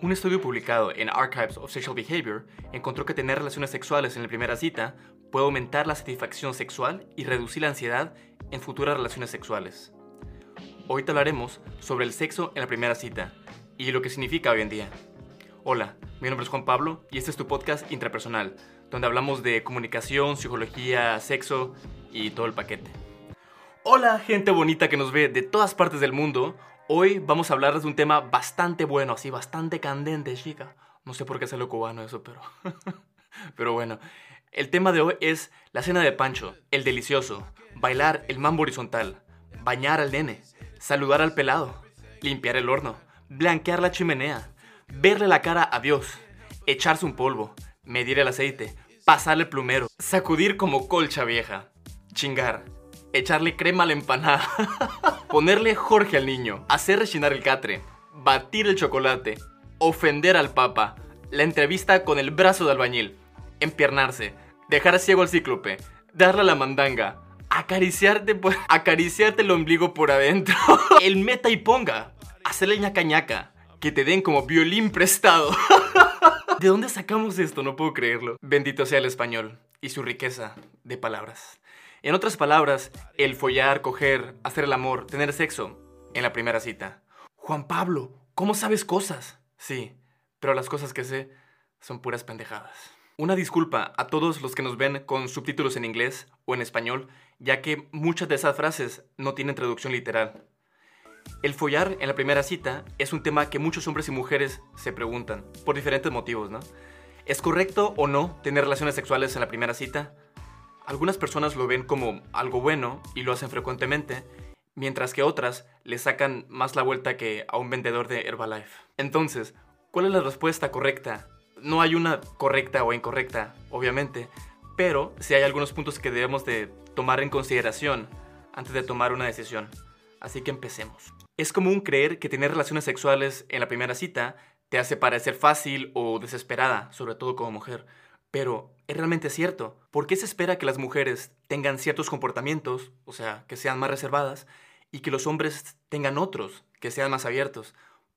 Un estudio publicado en Archives of Sexual Behavior encontró que tener relaciones sexuales en la primera cita puede aumentar la satisfacción sexual y reducir la ansiedad en futuras relaciones sexuales. Hoy te hablaremos sobre el sexo en la primera cita y lo que significa hoy en día. Hola, mi nombre es Juan Pablo y este es tu podcast intrapersonal, donde hablamos de comunicación, psicología, sexo y todo el paquete. Hola gente bonita que nos ve de todas partes del mundo. Hoy vamos a hablarles de un tema bastante bueno, así bastante candente, chica. No sé por qué lo cubano eso, pero... pero bueno, el tema de hoy es la cena de Pancho, el delicioso, bailar el mambo horizontal, bañar al nene, saludar al pelado, limpiar el horno, blanquear la chimenea, verle la cara a Dios, echarse un polvo, medir el aceite, pasarle el plumero, sacudir como colcha vieja, chingar, echarle crema a la empanada, ponerle Jorge al niño, hacer rechinar el catre, batir el chocolate, ofender al papa, la entrevista con el brazo de albañil, empiernarse, dejar ciego al cíclope, darle a la mandanga, acariciarte, por, acariciarte el ombligo por adentro, el meta y ponga, hacerle ñaca ñaca, que te den como violín prestado. ¿De dónde sacamos esto? No puedo creerlo. Bendito sea el español y su riqueza de palabras. En otras palabras, el follar, coger, hacer el amor, tener sexo en la primera cita. Juan Pablo, ¿cómo sabes cosas? Sí, pero las cosas que sé son puras pendejadas. Una disculpa a todos los que nos ven con subtítulos en inglés o en español, ya que muchas de esas frases no tienen traducción literal. El follar en la primera cita es un tema que muchos hombres y mujeres se preguntan, por diferentes motivos, ¿no? ¿Es correcto o no tener relaciones sexuales en la primera cita? Algunas personas lo ven como algo bueno y lo hacen frecuentemente, mientras que otras le sacan más la vuelta que a un vendedor de Herbalife. Entonces, ¿cuál es la respuesta correcta? No hay una correcta o incorrecta, obviamente, pero sí hay algunos puntos que debemos de tomar en consideración antes de tomar una decisión. Así que empecemos. Es común creer que tener relaciones sexuales en la primera cita te hace parecer fácil o desesperada, sobre todo como mujer. Pero, ¿es realmente cierto? ¿Por qué se espera que las mujeres tengan ciertos comportamientos, o sea, que sean más reservadas, y que los hombres tengan otros, que sean más abiertos?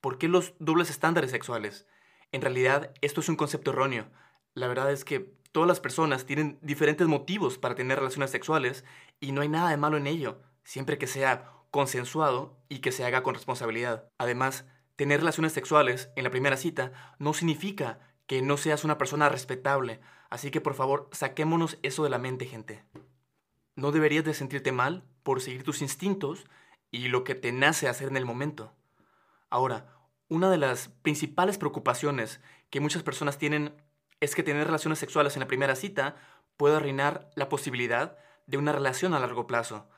¿Por qué los dobles estándares sexuales? En realidad, esto es un concepto erróneo. La verdad es que todas las personas tienen diferentes motivos para tener relaciones sexuales y no hay nada de malo en ello, siempre que sea consensuado y que se haga con responsabilidad. Además, tener relaciones sexuales en la primera cita no significa que no seas una persona respetable. Así que por favor, saquémonos eso de la mente, gente. No deberías de sentirte mal por seguir tus instintos y lo que te nace hacer en el momento. Ahora, una de las principales preocupaciones que muchas personas tienen es que tener relaciones sexuales en la primera cita puede arruinar la posibilidad de una relación a largo plazo.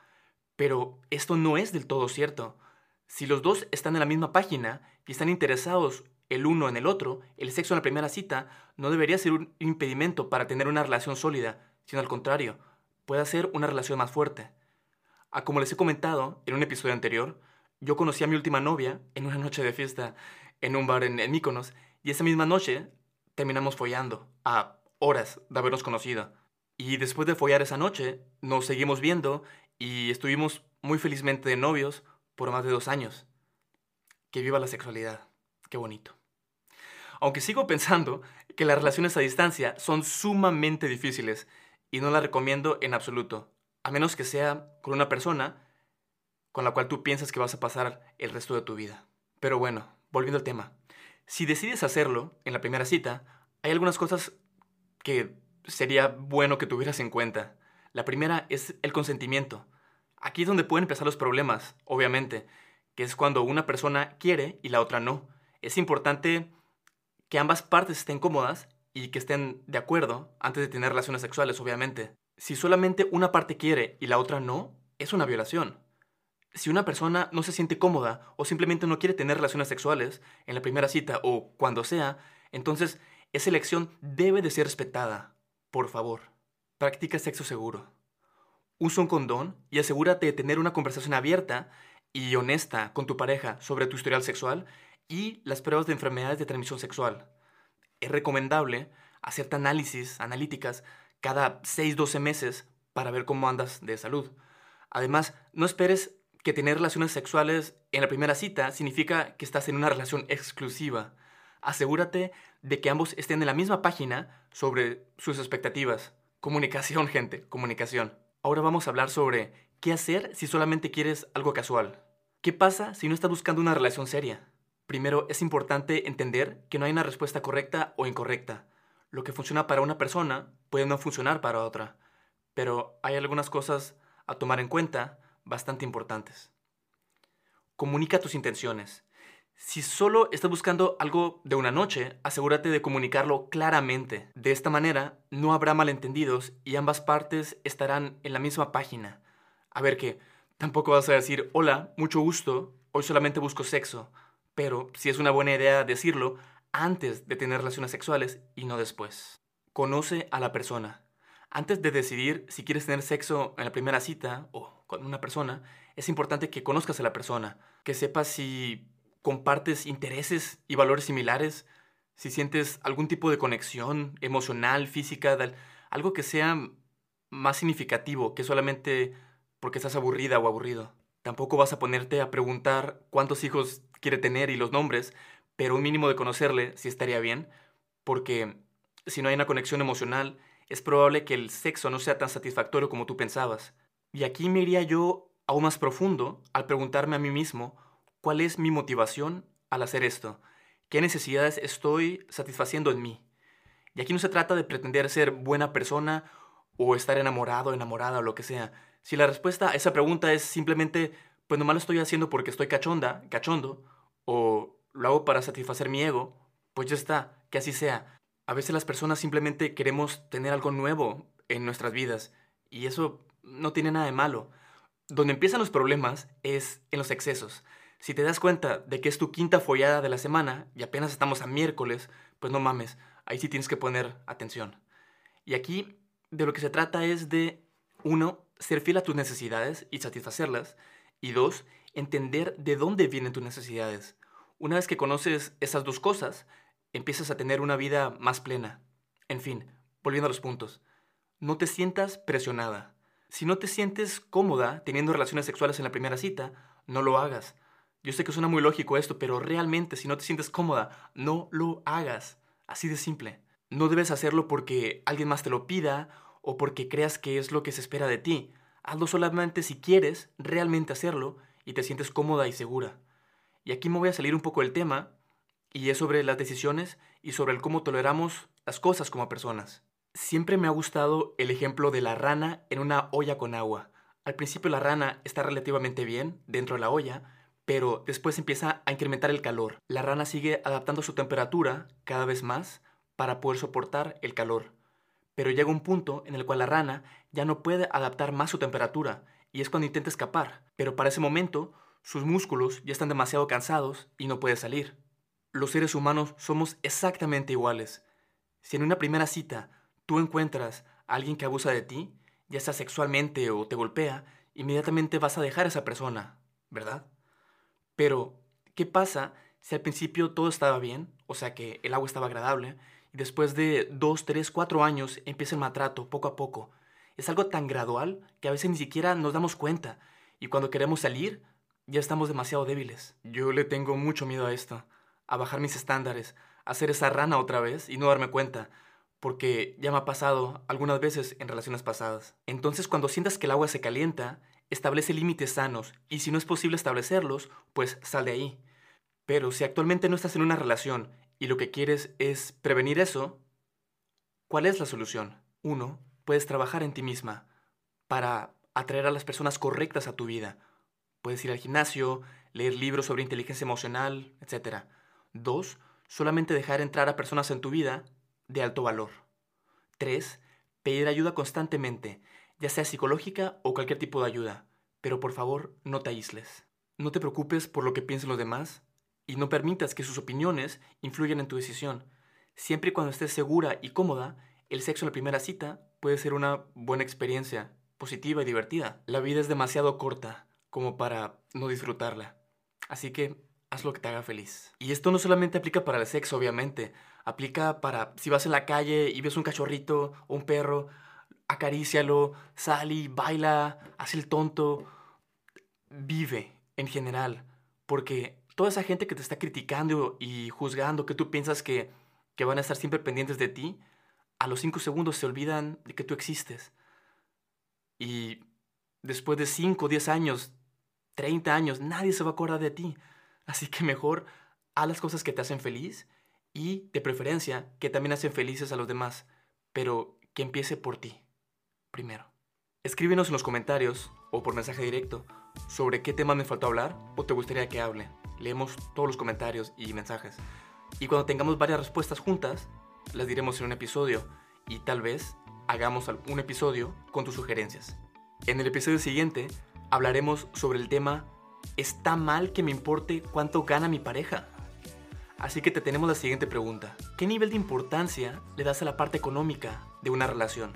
Pero esto no es del todo cierto. Si los dos están en la misma página y están interesados el uno en el otro, el sexo en la primera cita no debería ser un impedimento para tener una relación sólida, sino al contrario, puede ser una relación más fuerte. A ah, como les he comentado en un episodio anterior, yo conocí a mi última novia en una noche de fiesta en un bar en, en Mykonos y esa misma noche terminamos follando a horas de habernos conocido. Y después de follar esa noche, nos seguimos viendo y estuvimos muy felizmente de novios por más de dos años. Que viva la sexualidad. Qué bonito. Aunque sigo pensando que las relaciones a distancia son sumamente difíciles y no las recomiendo en absoluto, a menos que sea con una persona con la cual tú piensas que vas a pasar el resto de tu vida. Pero bueno, volviendo al tema. Si decides hacerlo en la primera cita, hay algunas cosas que sería bueno que tuvieras en cuenta. La primera es el consentimiento. Aquí es donde pueden empezar los problemas, obviamente, que es cuando una persona quiere y la otra no es importante que ambas partes estén cómodas y que estén de acuerdo antes de tener relaciones sexuales, obviamente. Si solamente una parte quiere y la otra no, es una violación. Si una persona no se siente cómoda o simplemente no quiere tener relaciones sexuales en la primera cita o cuando sea, entonces esa elección debe de ser respetada. Por favor, practica sexo seguro. Usa un condón y asegúrate de tener una conversación abierta y honesta con tu pareja sobre tu historial sexual y las pruebas de enfermedades de transmisión sexual. Es recomendable hacerte análisis, analíticas, cada 6-12 meses para ver cómo andas de salud. Además, no esperes que tener relaciones sexuales en la primera cita significa que estás en una relación exclusiva. Asegúrate de que ambos estén en la misma página sobre sus expectativas. Comunicación, gente, comunicación. Ahora vamos a hablar sobre qué hacer si solamente quieres algo casual. ¿Qué pasa si no estás buscando una relación seria? Primero, es importante entender que no hay una respuesta correcta o incorrecta. Lo que funciona para una persona puede no funcionar para otra, pero hay algunas cosas a tomar en cuenta bastante importantes. Comunica tus intenciones. Si solo estás buscando algo de una noche, asegúrate de comunicarlo claramente. De esta manera, no habrá malentendidos y ambas partes estarán en la misma página. A ver qué, tampoco vas a decir, hola, mucho gusto, hoy solamente busco sexo. Pero si es una buena idea decirlo antes de tener relaciones sexuales y no después. Conoce a la persona. Antes de decidir si quieres tener sexo en la primera cita o con una persona, es importante que conozcas a la persona, que sepas si compartes intereses y valores similares, si sientes algún tipo de conexión emocional, física, algo que sea más significativo que solamente porque estás aburrida o aburrido. Tampoco vas a ponerte a preguntar cuántos hijos quiere tener y los nombres, pero un mínimo de conocerle sí estaría bien, porque si no hay una conexión emocional, es probable que el sexo no sea tan satisfactorio como tú pensabas. Y aquí me iría yo aún más profundo al preguntarme a mí mismo cuál es mi motivación al hacer esto, qué necesidades estoy satisfaciendo en mí. Y aquí no se trata de pretender ser buena persona o estar enamorado, enamorada o lo que sea. Si la respuesta a esa pregunta es simplemente, pues nomás lo estoy haciendo porque estoy cachonda, cachondo, o lo hago para satisfacer mi ego, pues ya está, que así sea. A veces las personas simplemente queremos tener algo nuevo en nuestras vidas, y eso no tiene nada de malo. Donde empiezan los problemas es en los excesos. Si te das cuenta de que es tu quinta follada de la semana y apenas estamos a miércoles, pues no mames, ahí sí tienes que poner atención. Y aquí de lo que se trata es de, uno, ser fiel a tus necesidades y satisfacerlas, y dos, entender de dónde vienen tus necesidades. Una vez que conoces esas dos cosas, empiezas a tener una vida más plena. En fin, volviendo a los puntos. No te sientas presionada. Si no te sientes cómoda teniendo relaciones sexuales en la primera cita, no lo hagas. Yo sé que suena muy lógico esto, pero realmente si no te sientes cómoda, no lo hagas. Así de simple. No debes hacerlo porque alguien más te lo pida o porque creas que es lo que se espera de ti. Hazlo solamente si quieres realmente hacerlo y te sientes cómoda y segura. Y aquí me voy a salir un poco del tema, y es sobre las decisiones y sobre el cómo toleramos las cosas como personas. Siempre me ha gustado el ejemplo de la rana en una olla con agua. Al principio la rana está relativamente bien dentro de la olla, pero después empieza a incrementar el calor. La rana sigue adaptando su temperatura cada vez más para poder soportar el calor. Pero llega un punto en el cual la rana ya no puede adaptar más su temperatura y es cuando intenta escapar. Pero para ese momento sus músculos ya están demasiado cansados y no puede salir. Los seres humanos somos exactamente iguales. Si en una primera cita tú encuentras a alguien que abusa de ti, ya sea sexualmente o te golpea, inmediatamente vas a dejar a esa persona, ¿verdad? Pero, ¿qué pasa si al principio todo estaba bien? O sea que el agua estaba agradable, y después de dos, tres, cuatro años empieza el maltrato poco a poco. Es algo tan gradual que a veces ni siquiera nos damos cuenta, y cuando queremos salir, ya estamos demasiado débiles. Yo le tengo mucho miedo a esto, a bajar mis estándares, a ser esa rana otra vez y no darme cuenta, porque ya me ha pasado algunas veces en relaciones pasadas. Entonces cuando sientas que el agua se calienta, establece límites sanos y si no es posible establecerlos, pues sal de ahí. Pero si actualmente no estás en una relación y lo que quieres es prevenir eso, ¿cuál es la solución? Uno, puedes trabajar en ti misma para atraer a las personas correctas a tu vida Puedes ir al gimnasio, leer libros sobre inteligencia emocional, etc. Dos, solamente dejar entrar a personas en tu vida de alto valor. Tres, pedir ayuda constantemente, ya sea psicológica o cualquier tipo de ayuda, pero por favor no te aísles. No te preocupes por lo que piensen los demás y no permitas que sus opiniones influyan en tu decisión. Siempre y cuando estés segura y cómoda, el sexo en la primera cita puede ser una buena experiencia, positiva y divertida. La vida es demasiado corta como para no disfrutarla. Así que haz lo que te haga feliz. Y esto no solamente aplica para el sexo, obviamente. Aplica para si vas en la calle y ves un cachorrito o un perro, acarícialo, sal y baila, haz el tonto. Vive en general, porque toda esa gente que te está criticando y juzgando, que tú piensas que, que van a estar siempre pendientes de ti, a los cinco segundos se olvidan de que tú existes. Y después de 5, 10 años, 30 años, nadie se va a acordar de ti. Así que mejor haz las cosas que te hacen feliz y, de preferencia, que también hacen felices a los demás, pero que empiece por ti, primero. Escríbenos en los comentarios o por mensaje directo sobre qué tema me faltó hablar o te gustaría que hable. Leemos todos los comentarios y mensajes. Y cuando tengamos varias respuestas juntas, las diremos en un episodio y tal vez hagamos un episodio con tus sugerencias. En el episodio siguiente hablaremos sobre el tema ¿Está mal que me importe cuánto gana mi pareja? Así que te tenemos la siguiente pregunta. ¿Qué nivel de importancia le das a la parte económica de una relación?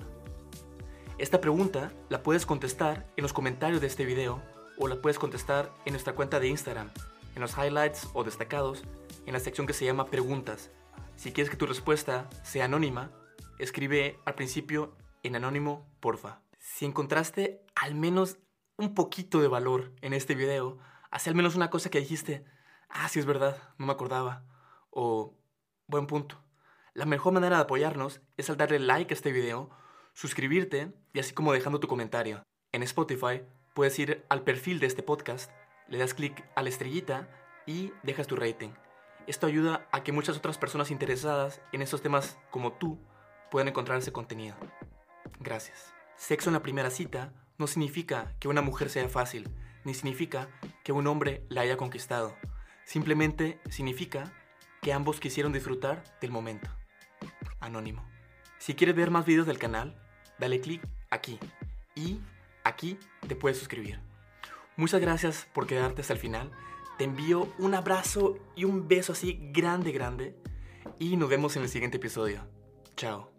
Esta pregunta la puedes contestar en los comentarios de este video o la puedes contestar en nuestra cuenta de Instagram, en los highlights o destacados, en la sección que se llama preguntas. Si quieres que tu respuesta sea anónima, escribe al principio en anónimo, porfa. Si encontraste al menos un poquito de valor en este video, hace al menos una cosa que dijiste, ah, sí es verdad, no me acordaba, o buen punto. La mejor manera de apoyarnos es al darle like a este video, suscribirte y así como dejando tu comentario. En Spotify puedes ir al perfil de este podcast, le das clic a la estrellita y dejas tu rating. Esto ayuda a que muchas otras personas interesadas en estos temas como tú puedan encontrar ese contenido. Gracias. Sexo en la primera cita no significa que una mujer sea fácil, ni significa que un hombre la haya conquistado. Simplemente significa que ambos quisieron disfrutar del momento. Anónimo. Si quieres ver más videos del canal, dale clic aquí y aquí te puedes suscribir. Muchas gracias por quedarte hasta el final. Te envío un abrazo y un beso así grande, grande. Y nos vemos en el siguiente episodio. Chao.